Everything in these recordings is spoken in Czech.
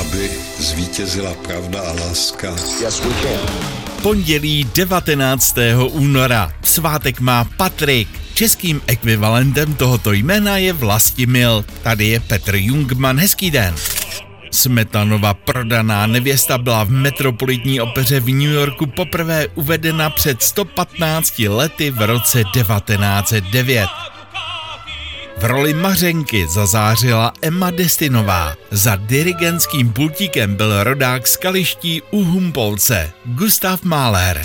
Aby zvítězila pravda a láska. Yes, we can. Pondělí 19. února. Svátek má Patrik. Českým ekvivalentem tohoto jména je Vlastimil. Tady je Petr Jungman. Hezký den. Smetanova prodaná nevěsta byla v metropolitní opeře v New Yorku poprvé uvedena před 115 lety v roce 1909. V roli Mařenky zazářila Emma Destinová. Za dirigentským pultíkem byl rodák z Kaliští u Humpolce Gustav Mahler.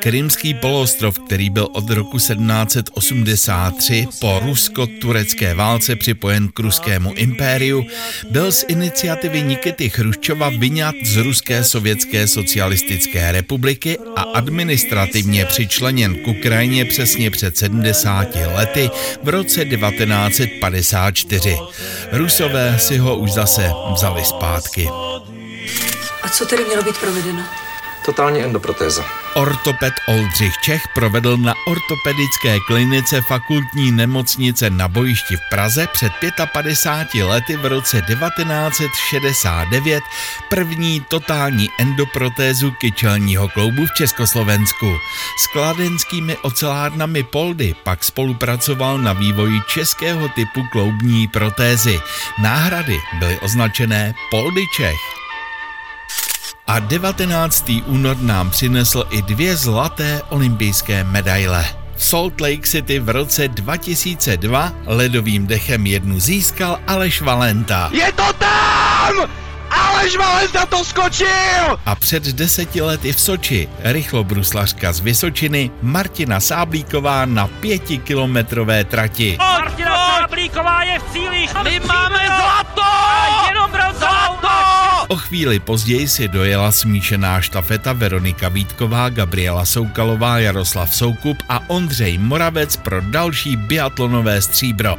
Krymský poloostrov, který byl od roku 1783 po rusko-turecké válce připojen k ruskému impériu, byl z iniciativy Nikity Chruščova vyňat z Ruské sovětské socialistické republiky a administrativně přičleněn k Ukrajině přesně před 70 lety v roce 1954. Rusové si ho už zase vzali zpátky. A co tedy mělo být provedeno? Totální endoprotéza. Ortoped Oldřich Čech provedl na ortopedické klinice fakultní nemocnice na bojišti v Praze před 55 lety v roce 1969 první totální endoprotézu kyčelního kloubu v Československu. S kladenskými ocelárnami Poldy pak spolupracoval na vývoji českého typu kloubní protézy. Náhrady byly označené Poldy Čech. A 19. únor nám přinesl i dvě zlaté olympijské medaile. V Salt Lake City v roce 2002 ledovým dechem jednu získal Aleš Valenta. Je to tam! Aleš Valenta to skočil! A před deseti lety v Soči rychlobruslařka z Vysočiny Martina Sáblíková na pětikilometrové trati. Martina Sáblíková je v cíli! My máme zlato! A jenom Zlato! O chvíli později si dojela smíšená štafeta Veronika Vítková, Gabriela Soukalová, Jaroslav Soukup a Ondřej Moravec pro další biatlonové stříbro.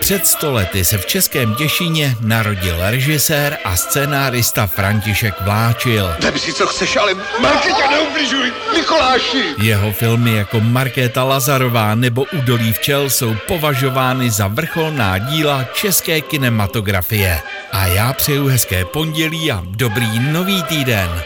Před stolety se v Českém Těšíně narodil režisér a scénárista František Vláčil. Vem si, co chceš, ale Marketě neubližuj, Mikoláši! Jeho filmy jako Markéta Lazarová nebo Udolí včel jsou považovány za vrcholná díla české kinematografie. A já přeju hezké pondělí a dobrý nový týden.